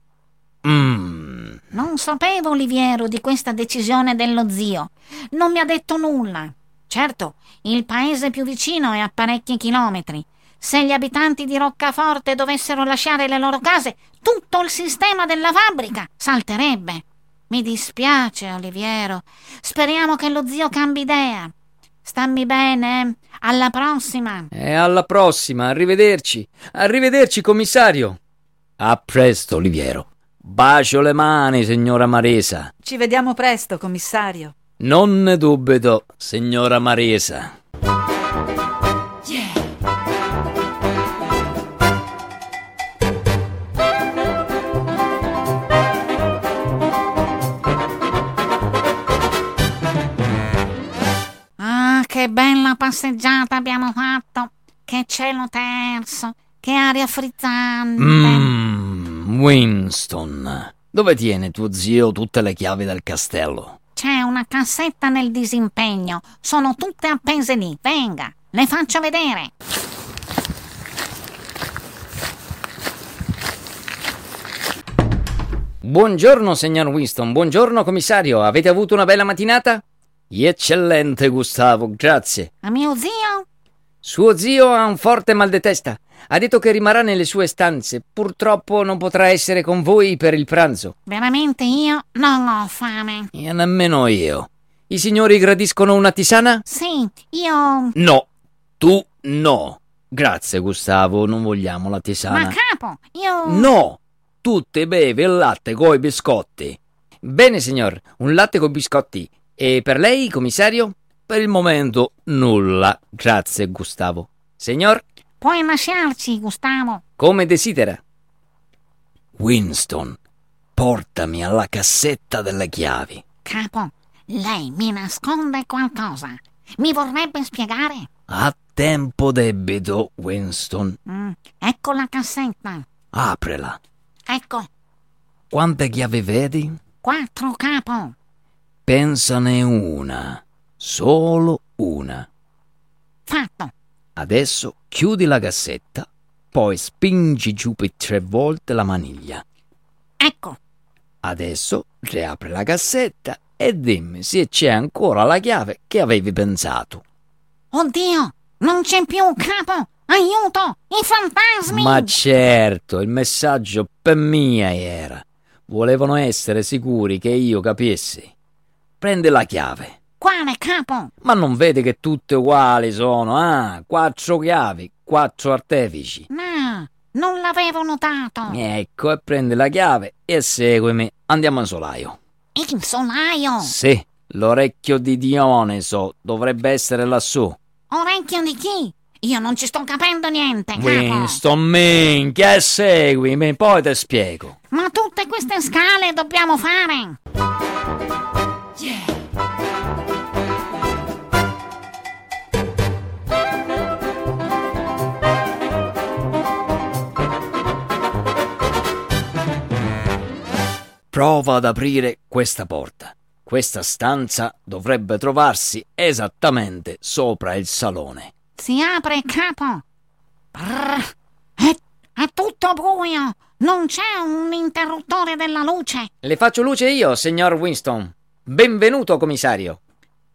Mmm. Non sapevo, Oliviero, di questa decisione dello zio. Non mi ha detto nulla. Certo, il paese più vicino è a parecchi chilometri. Se gli abitanti di Roccaforte dovessero lasciare le loro case, tutto il sistema della fabbrica salterebbe. Mi dispiace, Oliviero. Speriamo che lo zio cambi idea. Stammi bene. Alla prossima. E alla prossima, arrivederci. Arrivederci, commissario. A presto, Oliviero. Bacio le mani, signora Maresa. Ci vediamo presto, commissario. Non ne dubito, signora Maresa. Che bella passeggiata abbiamo fatto! Che cielo terzo! Che aria frizzante! Mmm, Winston. Dove tiene tuo zio tutte le chiavi del castello? C'è una cassetta nel disimpegno. Sono tutte appese lì. Venga, le faccio vedere. Buongiorno, signor Winston. Buongiorno, commissario. Avete avuto una bella mattinata? Eccellente, Gustavo, grazie. A mio zio? Suo zio ha un forte mal di testa. Ha detto che rimarrà nelle sue stanze. Purtroppo non potrà essere con voi per il pranzo. Veramente io non ho fame. E nemmeno io. I signori gradiscono una tisana? Sì, io... No, tu no. Grazie, Gustavo, non vogliamo la tisana. Ma capo, io... No! Tu te bevi il latte coi biscotti. Bene, signor, un latte coi biscotti. E per lei, commissario? Per il momento nulla. Grazie, Gustavo. Signor? Puoi lasciarci, Gustavo. Come desidera. Winston, portami alla cassetta delle chiavi. Capo, lei mi nasconde qualcosa. Mi vorrebbe spiegare? A tempo debito, Winston. Mm, ecco la cassetta. Aprela. Ecco, Quante chiavi vedi? quattro capo. Pensane una. Solo una. Fatto. Adesso chiudi la cassetta, poi spingi giù per tre volte la maniglia. Ecco, Adesso riapri la cassetta e dimmi se c'è ancora la chiave che avevi pensato. oddio, non c'è più capo. Aiuto, i fantasmi. Ma certo, il messaggio per mia era. Volevano essere sicuri che io capissi. Prendi la chiave. Quale capo? Ma non vede che tutte uguali sono, ah? Quattro chiavi, quattro artefici. No, non l'avevo notato. Ecco, e prendi la chiave e seguimi. Andiamo in solaio. Il solaio. Sì, l'orecchio di Dioniso dovrebbe essere lassù. Orecchio di chi? Io non ci sto capendo niente, capo. Winston, minchia, e seguimi, poi ti spiego. Ma tutte queste scale dobbiamo fare. Prova ad aprire questa porta. Questa stanza dovrebbe trovarsi esattamente sopra il salone. Si apre, capo. Brr, è, è tutto buio. Non c'è un interruttore della luce. Le faccio luce io, signor Winston. Benvenuto, commissario.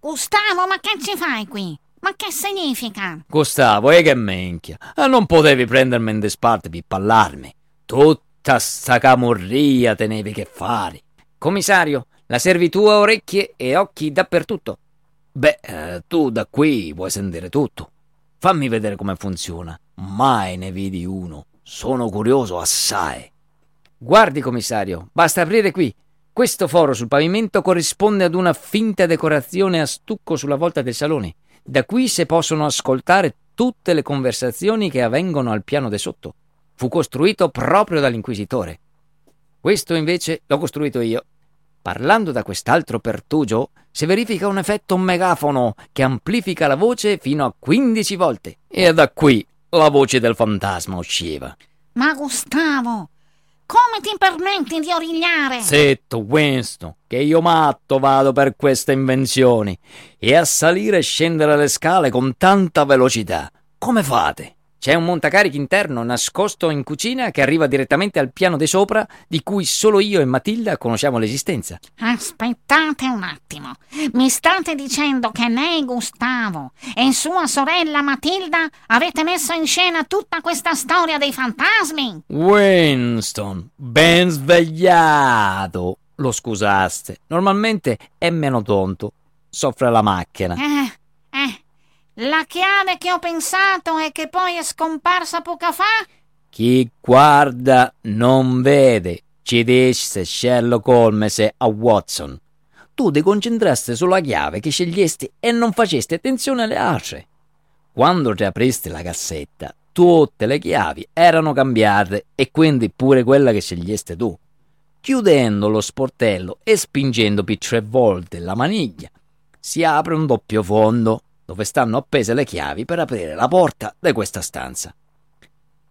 Gustavo, ma che ci fai qui? Ma che significa? Gustavo, e che minchia. Ah, Non potevi prendermi in disparte per parlarmi. Tutta sta camorria tenevi che fare. Commissario, la servitù ha orecchie e occhi dappertutto. Beh, eh, tu da qui puoi sentire tutto. Fammi vedere come funziona. Mai ne vidi uno. Sono curioso assai. Guardi, commissario, basta aprire qui. Questo foro sul pavimento corrisponde ad una finta decorazione a stucco sulla volta del salone. Da qui si possono ascoltare tutte le conversazioni che avvengono al piano di sotto. Fu costruito proprio dall'inquisitore. Questo invece l'ho costruito io. Parlando da quest'altro pertugio, si verifica un effetto megafono che amplifica la voce fino a 15 volte. E da qui la voce del fantasma usciva. Ma Gustavo, come ti permetti di origliare? Zitto, Winston, che io matto vado per queste invenzioni. E a salire e scendere le scale con tanta velocità. Come fate? C'è un montacarichi interno nascosto in cucina che arriva direttamente al piano di sopra, di cui solo io e Matilda conosciamo l'esistenza. Aspettate un attimo. Mi state dicendo che lei, Gustavo, e sua sorella Matilda avete messo in scena tutta questa storia dei fantasmi? Winston, ben svegliato. Lo scusaste. Normalmente è meno tonto. Soffre la macchina. Eh, eh. La chiave che ho pensato e che poi è scomparsa poco fa? Chi guarda non vede, ci disse Sherlock Holmes a Watson. Tu ti concentrasti sulla chiave che scegliesti e non facesti attenzione alle altre. Quando riapristi la cassetta, tutte le chiavi erano cambiate e quindi pure quella che scegliesti tu. Chiudendo lo sportello e spingendo per tre volte la maniglia, si apre un doppio fondo. Dove stanno appese le chiavi per aprire la porta di questa stanza.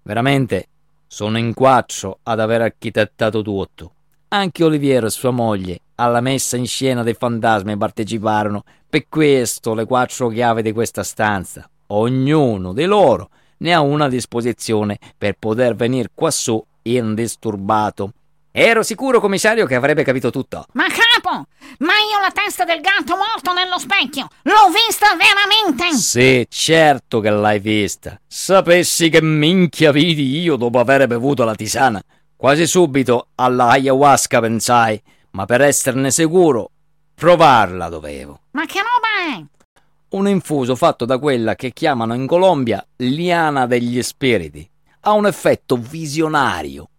Veramente sono in quattro ad aver architettato tutto. Anche Oliviero e sua moglie alla messa in scena dei fantasmi parteciparono. Per questo le quattro chiavi di questa stanza, ognuno di loro ne ha una a disposizione per poter venire quassù indisturbato. Ero sicuro, commissario, che avrebbe capito tutto. Ma capo, ma io la testa del gatto morto nello specchio l'ho vista veramente! Sì, certo che l'hai vista. Sapessi che minchia vidi io dopo aver bevuto la tisana. Quasi subito alla ayahuasca pensai, ma per esserne sicuro, provarla dovevo. Ma che roba è? Un infuso fatto da quella che chiamano in Colombia liana degli spiriti. Ha un effetto visionario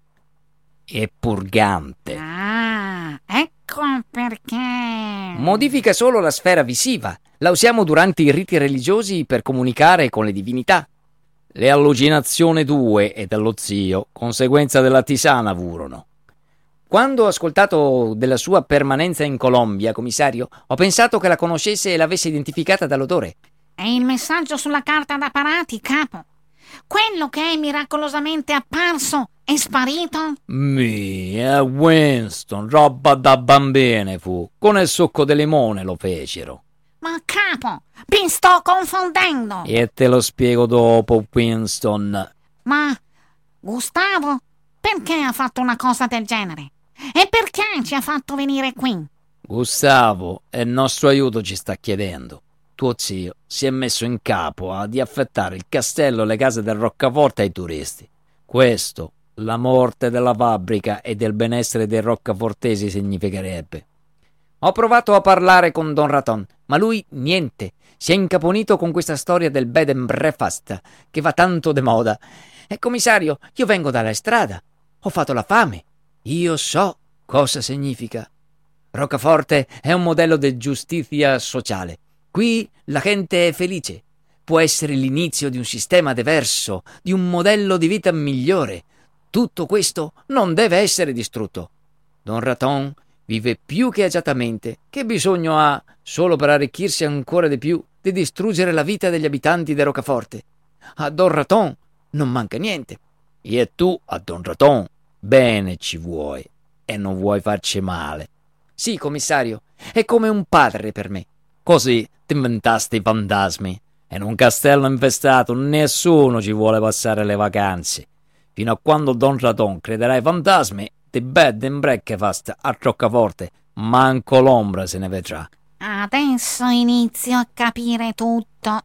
e purgante. Ah, ecco perché. Modifica solo la sfera visiva. La usiamo durante i riti religiosi per comunicare con le divinità. Le allucinazioni tue e dello zio, conseguenza della tisana, furono. Quando ho ascoltato della sua permanenza in Colombia, commissario, ho pensato che la conoscesse e l'avesse identificata dall'odore. È il messaggio sulla carta da parati, capo. Quello che è miracolosamente apparso è sparito? Mia, Winston, roba da bambine fu. Con il succo di limone lo fecero. Ma capo, mi sto confondendo. E te lo spiego dopo, Winston. Ma Gustavo, perché ha fatto una cosa del genere? E perché ci ha fatto venire qui? Gustavo, il nostro aiuto ci sta chiedendo. Tuo zio si è messo in capo a di affettare il castello e le case del Roccaforte ai turisti. Questo, la morte della fabbrica e del benessere dei roccafortesi significherebbe. Ho provato a parlare con Don Raton, ma lui niente. Si è incaponito con questa storia del bed and breakfast che va tanto de moda. E commissario, io vengo dalla strada. Ho fatto la fame. Io so cosa significa. Roccaforte è un modello di giustizia sociale. Qui la gente è felice. Può essere l'inizio di un sistema diverso, di un modello di vita migliore. Tutto questo non deve essere distrutto. Don Raton vive più che agiatamente. Che bisogno ha, solo per arricchirsi ancora di più, di distruggere la vita degli abitanti di Roccaforte? A Don Raton non manca niente. E tu a Don Raton bene ci vuoi e non vuoi farci male. Sì, commissario, è come un padre per me. Così ti inventasti i fantasmi. E in un castello infestato nessuno ci vuole passare le vacanze. Fino a quando Don Raton crederà ai fantasmi, di bed and breakfast a Roccaforte, manco l'ombra se ne vedrà. Adesso inizio a capire tutto.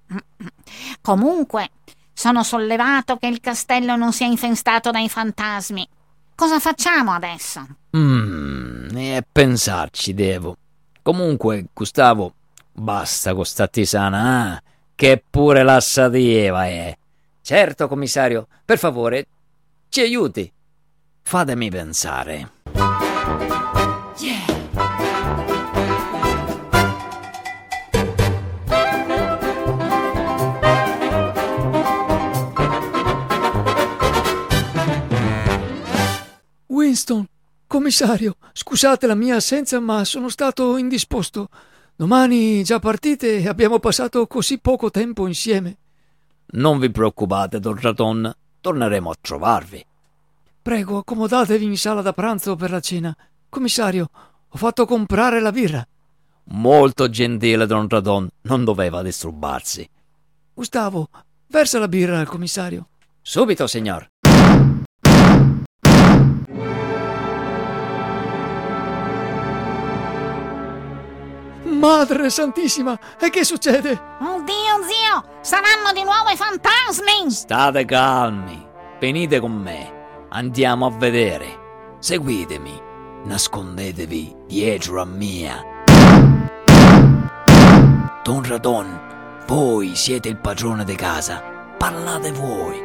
Comunque, sono sollevato che il castello non sia infestato dai fantasmi. Cosa facciamo adesso? Mmm, e pensarci devo. Comunque, Gustavo, basta con sta tisana, eh? che pure la sativa è. Certo, commissario, per favore, ci aiuti. Fatemi pensare. Winston, commissario, scusate la mia assenza, ma sono stato indisposto. Domani già partite e abbiamo passato così poco tempo insieme. Non vi preoccupate, Don Raton, torneremo a trovarvi. Prego, accomodatevi in sala da pranzo per la cena. Commissario, ho fatto comprare la birra. Molto gentile, Don Raton, non doveva disturbarsi. Gustavo, versa la birra al commissario. Subito, signor. Madre Santissima, e che succede? Oddio, zio, saranno di nuovo i fantasmi! State calmi, venite con me. Andiamo a vedere. Seguitemi. Nascondetevi dietro a mia. Don Radon, voi siete il padrone di casa. Parlate voi.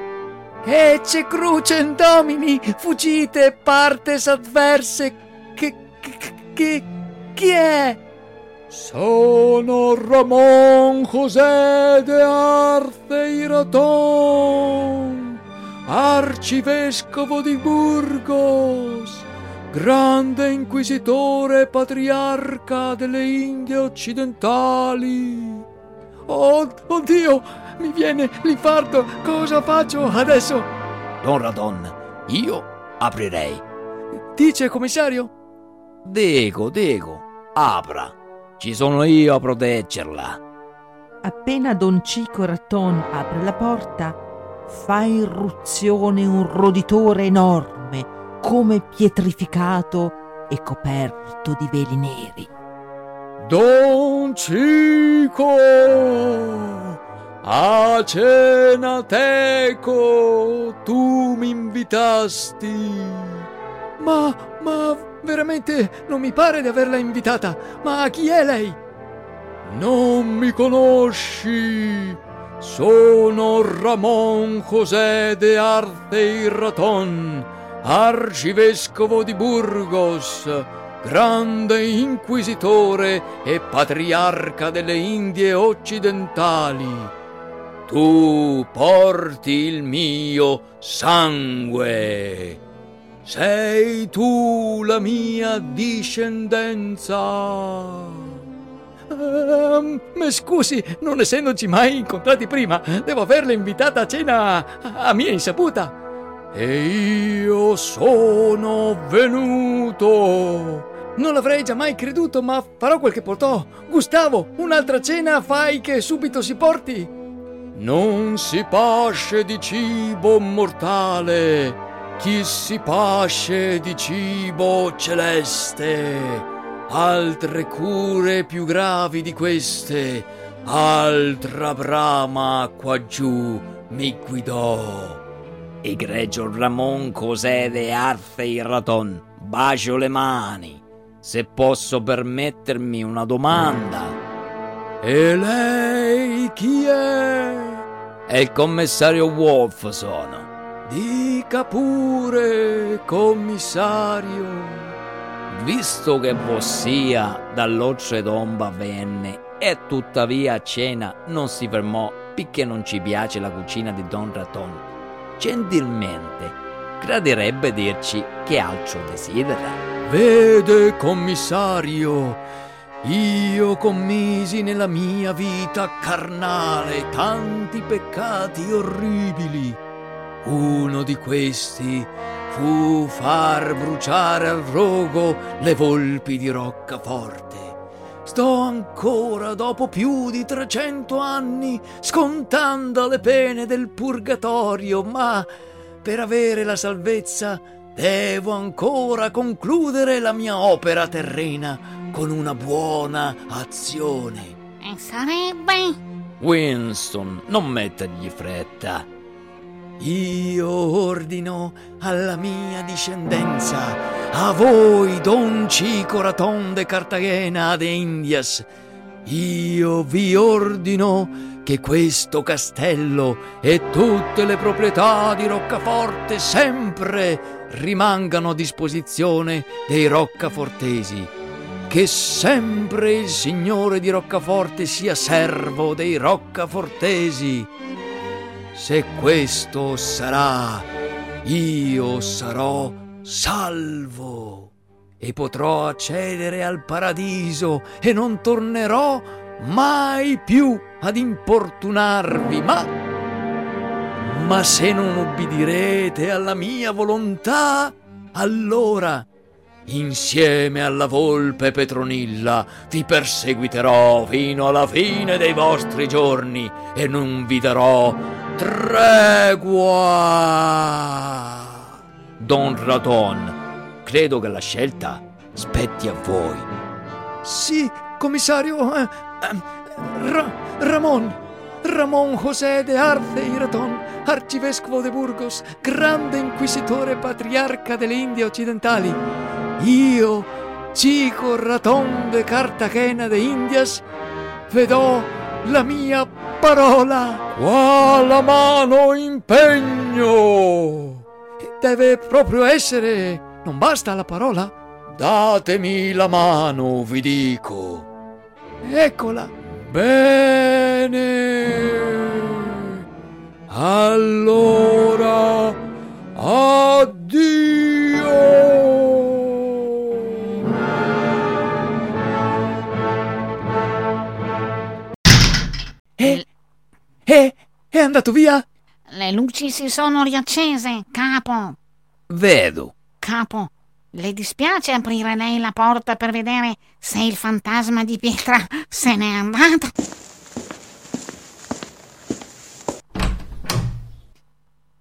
Ecce crucem domini, fuggite partes adverse. Che, che, che, chi è? Sono Ramon José de Arceiraton, arcivescovo di Burgos, grande inquisitore e patriarca delle Indie occidentali. Oh, oddio, mi viene l'infarto. Cosa faccio adesso? Don Radon, io aprirei. Dice, commissario? Dico, dico, apra. Ci sono io a proteggerla. Appena Don Cico Raton apre la porta, fa irruzione un roditore enorme, come pietrificato e coperto di veli neri. Don Cico, a cena teco, tu mi invitasti. Ma, ma veramente non mi pare di averla invitata. Ma chi è lei? Non mi conosci? Sono Ramon José de Arte Raton, arcivescovo di Burgos, grande inquisitore e patriarca delle Indie occidentali. Tu porti il mio sangue. Sei tu la mia discendenza. Uh, scusi, non essendoci mai incontrati prima, devo averla invitata a cena a mia insaputa. E io sono venuto. Non l'avrei già mai creduto, ma farò quel che portò. Gustavo, un'altra cena fai che subito si porti. Non si pasce di cibo mortale, chi si pasce di cibo celeste altre cure più gravi di queste, altra brama qua giù mi guidò. Egregio Ramon Cosè de Arfe il Raton, bacio le mani. Se posso permettermi una domanda. E lei chi è? È il commissario Wolf sono. Dica pure, commissario visto che Vossia dall'Occe d'Omba venne e tuttavia a cena non si fermò perché non ci piace la cucina di Don Raton, gentilmente graderebbe dirci che altro desidera. Vede, commissario, io commisi nella mia vita carnale tanti peccati orribili. Uno di questi fu far bruciare al rogo le volpi di Roccaforte. Sto ancora, dopo più di trecento anni, scontando le pene del purgatorio, ma per avere la salvezza devo ancora concludere la mia opera terrena con una buona azione. E sarebbe? Winston, non mettergli fretta. Io ordino alla mia discendenza, a voi, Don Cico Raton de Cartagena de Indias, io vi ordino che questo castello e tutte le proprietà di Roccaforte sempre rimangano a disposizione dei roccafortesi. Che sempre il Signore di Roccaforte sia servo dei roccafortesi se questo sarà, io sarò salvo e potrò accedere al paradiso e non tornerò mai più ad importunarvi, ma... Ma se non ubbidirete alla mia volontà, allora, insieme alla volpe Petronilla, vi perseguiterò fino alla fine dei vostri giorni e non vi darò Tregua! Don Radon, credo che la scelta spetti a voi. Sì, commissario. Eh, eh, Ra- Ramon. Ramon José de Arce y Raton, arcivescovo de Burgos, grande inquisitore patriarca delle Indie occidentali. Io, Chico Raton de Cartagena de Indias, vedò la mia parola. Qua la mano impegno. Deve proprio essere. Non basta la parola? Datemi la mano, vi dico. Eccola. Bene. Allora, addio. È, è andato via? Le luci si sono riaccese, capo. Vedo. Capo, le dispiace aprire lei la porta per vedere se il fantasma di pietra se n'è andato?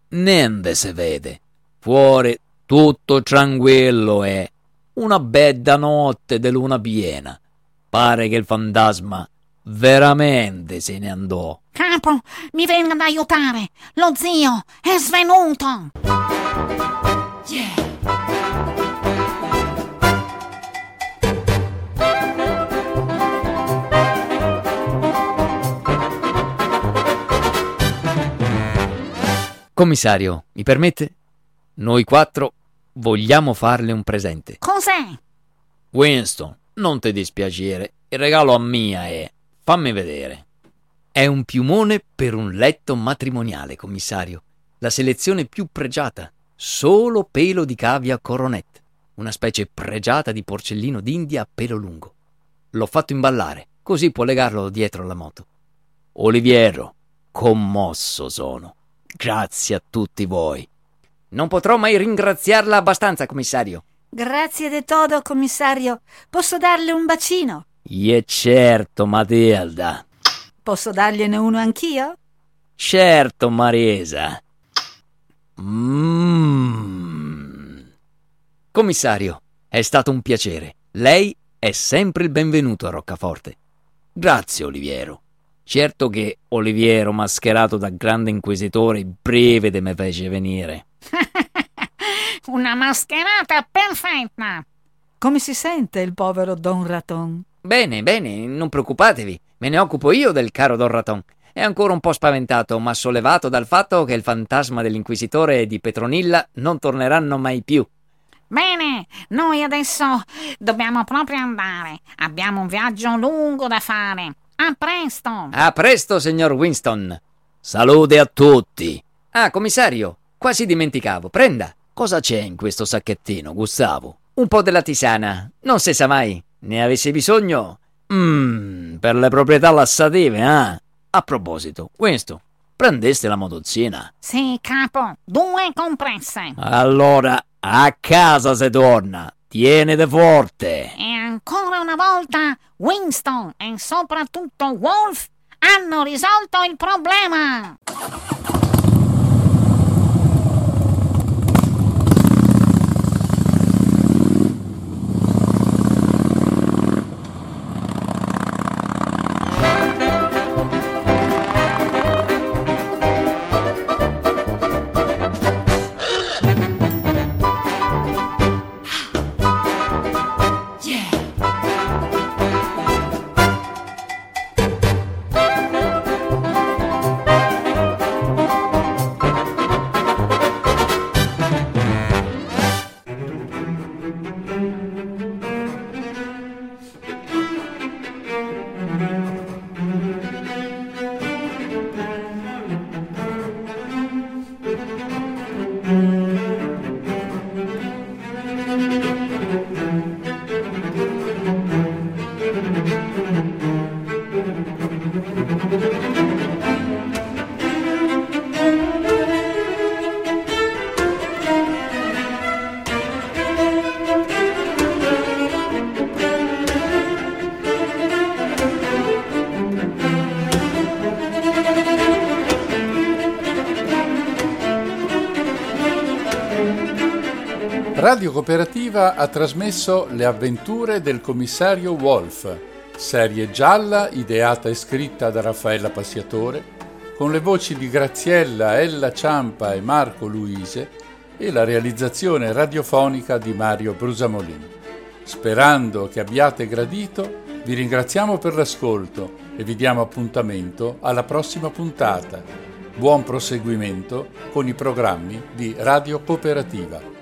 Niente si vede. Fuori tutto tranquillo e una bella notte di luna piena. Pare che il fantasma veramente se ne andò. Capo, mi venga ad aiutare. Lo zio è svenuto. Commissario, mi permette? Noi quattro vogliamo farle un presente. Cos'è? Winston, non ti dispiacere, il regalo a mia è... fammi vedere. È un piumone per un letto matrimoniale, commissario. La selezione più pregiata. Solo pelo di cavia coronet. Una specie pregiata di porcellino d'India a pelo lungo. L'ho fatto imballare, così può legarlo dietro alla moto. Oliviero, commosso sono. Grazie a tutti voi. Non potrò mai ringraziarla abbastanza, commissario. Grazie de todo, commissario. Posso darle un bacino? E certo, Matilda. Posso dargliene uno anch'io? Certo, Mariesa. Mmm. Commissario, è stato un piacere. Lei è sempre il benvenuto a Roccaforte. Grazie, Oliviero. Certo che Oliviero, mascherato da grande inquisitore, breve me fece venire. Una mascherata perfetta. Come si sente il povero Don Raton? Bene, bene, non preoccupatevi. Me ne occupo io del caro Don Raton. È ancora un po' spaventato, ma sollevato dal fatto che il fantasma dell'inquisitore e di Petronilla non torneranno mai più. Bene, noi adesso dobbiamo proprio andare. Abbiamo un viaggio lungo da fare. A presto! A presto, signor Winston. Salute a tutti. Ah, commissario, quasi dimenticavo. Prenda. Cosa c'è in questo sacchettino, Gustavo? Un po' della tisana. Non si sa mai. Ne avessi bisogno? Mmm, per le proprietà lassative, eh? A proposito, Winston, prendeste la motozzina? Sì, capo, due compresse. Allora, a casa se torna. Tienete forte. E ancora una volta Winston e soprattutto Wolf hanno risolto il problema. Radio Cooperativa ha trasmesso Le avventure del commissario Wolf, serie gialla ideata e scritta da Raffaella Passiatore, con le voci di Graziella, Ella Ciampa e Marco Luise e la realizzazione radiofonica di Mario Brusamolin. Sperando che abbiate gradito, vi ringraziamo per l'ascolto e vi diamo appuntamento alla prossima puntata. Buon proseguimento con i programmi di Radio Cooperativa.